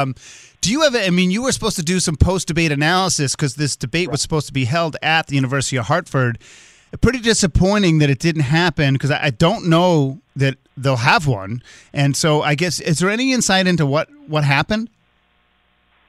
Um, do you have? I mean, you were supposed to do some post-debate analysis because this debate was supposed to be held at the University of Hartford. Pretty disappointing that it didn't happen because I, I don't know that they'll have one. And so, I guess, is there any insight into what what happened?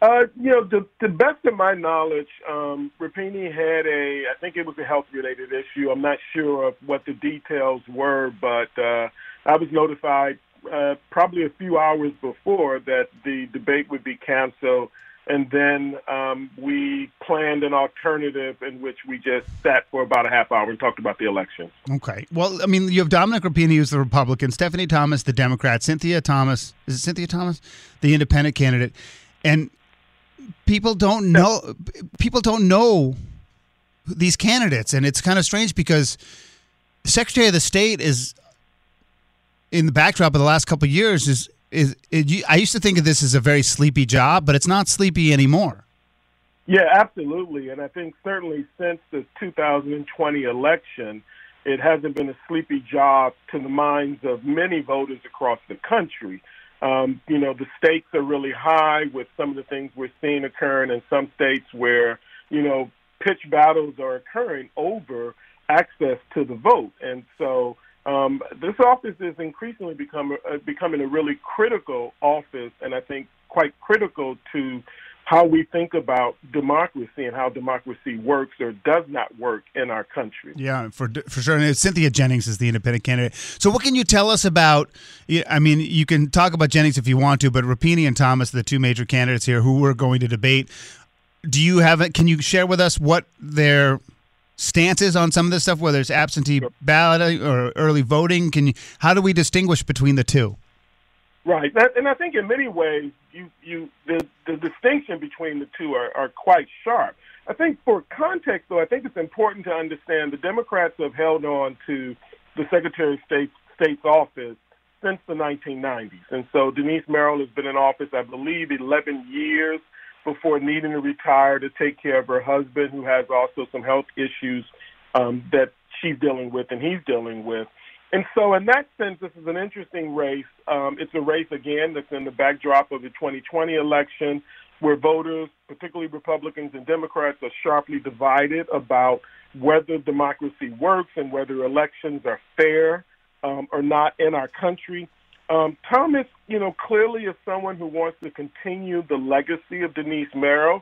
Uh, you know, the, the best of my knowledge, um, Rapini had a, I think it was a health related issue. I'm not sure of what the details were, but uh, I was notified uh, probably a few hours before that the debate would be canceled. And then um, we planned an alternative in which we just sat for about a half hour and talked about the election. Okay. Well, I mean, you have Dominic Rapini, who's the Republican, Stephanie Thomas, the Democrat, Cynthia Thomas, is it Cynthia Thomas, the independent candidate, and people don't know. People don't know these candidates, and it's kind of strange because Secretary of the State is in the backdrop of the last couple of years is is it, I used to think of this as a very sleepy job, but it's not sleepy anymore. Yeah, absolutely, and I think certainly since the 2020 election, it hasn't been a sleepy job to the minds of many voters across the country. Um, you know, the stakes are really high with some of the things we're seeing occurring in some states where, you know, pitch battles are occurring over access to the vote. And so um, this office is increasingly become, uh, becoming a really critical office, and I think quite critical to how we think about democracy and how democracy works or does not work in our country. Yeah, for for sure. And Cynthia Jennings is the independent candidate. So, what can you tell us about? I mean, you can talk about Jennings if you want to, but Rapini and Thomas, the two major candidates here, who we're going to debate. Do you have it? Can you share with us what their stances on some of this stuff, whether it's absentee ballot or early voting? Can you, how do we distinguish between the two? Right, and I think in many ways, you you the the distinction between the two are, are quite sharp. I think for context, though, I think it's important to understand the Democrats have held on to the Secretary of State's state's office since the 1990s, and so Denise Merrill has been in office, I believe, 11 years before needing to retire to take care of her husband, who has also some health issues um, that she's dealing with and he's dealing with. And so, in that sense, this is an interesting race. Um, it's a race, again, that's in the backdrop of the 2020 election, where voters, particularly Republicans and Democrats, are sharply divided about whether democracy works and whether elections are fair um, or not in our country. Um, Thomas, you know, clearly is someone who wants to continue the legacy of Denise Merrill.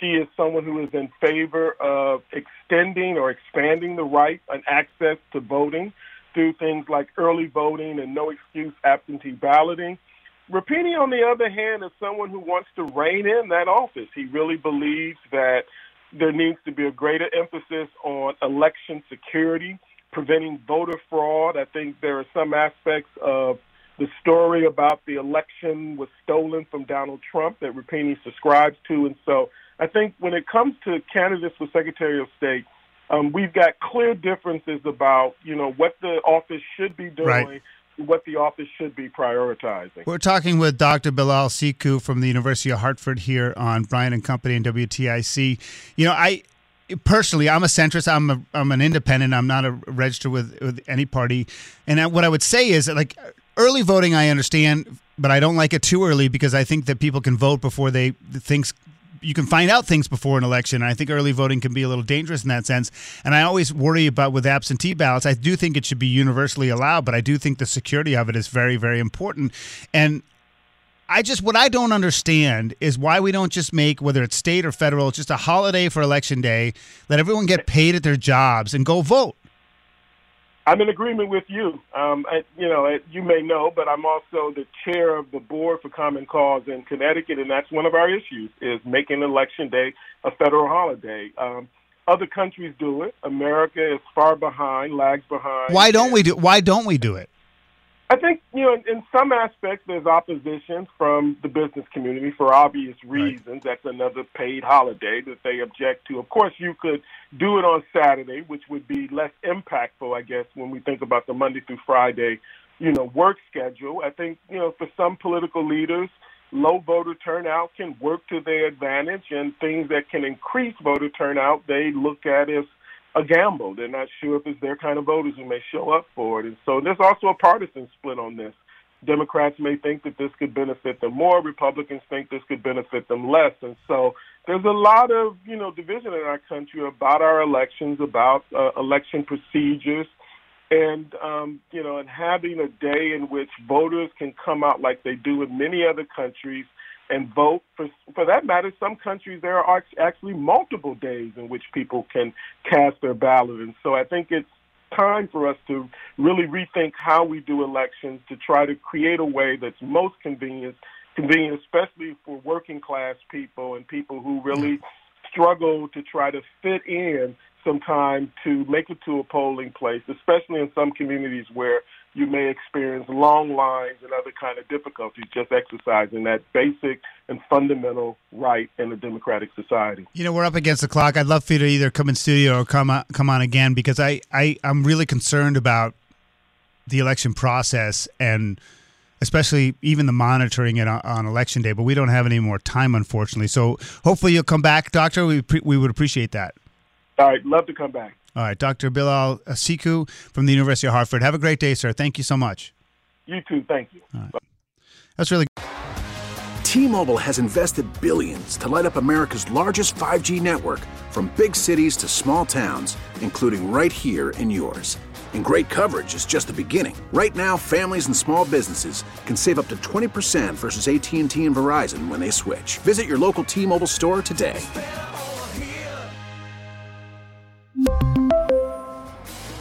She is someone who is in favor of extending or expanding the right and access to voting through things like early voting and no excuse absentee balloting. Rapini, on the other hand, is someone who wants to rein in that office. He really believes that there needs to be a greater emphasis on election security, preventing voter fraud. I think there are some aspects of the story about the election was stolen from Donald Trump that Rapini subscribes to. And so I think when it comes to candidates for Secretary of State, um, we've got clear differences about, you know, what the office should be doing. Right. What the office should be prioritizing. We're talking with Dr. Bilal Sekou from the University of Hartford here on Bryant and Company and WTIC. You know, I personally, I'm a centrist. I'm a, I'm an independent. I'm not a registered with with any party. And I, what I would say is that, like, early voting, I understand, but I don't like it too early because I think that people can vote before they things. You can find out things before an election. And I think early voting can be a little dangerous in that sense. And I always worry about with absentee ballots. I do think it should be universally allowed, but I do think the security of it is very, very important. And I just what I don't understand is why we don't just make whether it's state or federal just a holiday for election day, let everyone get paid at their jobs and go vote. I'm in agreement with you. Um, I, you know, you may know, but I'm also the chair of the board for Common Cause in Connecticut, and that's one of our issues: is making Election Day a federal holiday. Um, other countries do it. America is far behind, lags behind. Why don't we do? Why don't we do it? I think, you know, in, in, some aspects, there's opposition from the business community for obvious reasons. Right. That's another paid holiday that they object to. Of course, you could do it on Saturday, which would be less impactful, I guess, when we think about the Monday through Friday, you know, work schedule. I think, you know, for some political leaders, low voter turnout can work to their advantage, and things that can increase voter turnout, they look at as a gamble. They're not sure if it's their kind of voters who may show up for it. And so there's also a partisan split on this. Democrats may think that this could benefit them more. Republicans think this could benefit them less. And so there's a lot of, you know, division in our country about our elections, about uh, election procedures, and, um, you know, and having a day in which voters can come out like they do in many other countries and vote. For, for that matter, some countries there are actually multiple days in which people can cast their ballot. And so I think it's time for us to really rethink how we do elections to try to create a way that's most convenient, convenient, especially for working class people and people who really struggle to try to fit in some time to make it to a polling place, especially in some communities where you may experience long lines and other kind of difficulties just exercising that basic and fundamental right in a democratic society. You know, we're up against the clock. I'd love for you to either come in studio or come on, come on again because I, I I'm really concerned about the election process and especially even the monitoring it on, on, election day. But we don't have any more time, unfortunately. So hopefully you'll come back, Doctor. We pre- we would appreciate that. All right, love to come back. All right, Dr. Bilal Sekou from the University of Hartford. Have a great day, sir. Thank you so much. You too. Thank you. Right. That's really good. T-Mobile has invested billions to light up America's largest 5G network from big cities to small towns, including right here in yours. And great coverage is just the beginning. Right now, families and small businesses can save up to 20% versus AT&T and Verizon when they switch. Visit your local T-Mobile store today.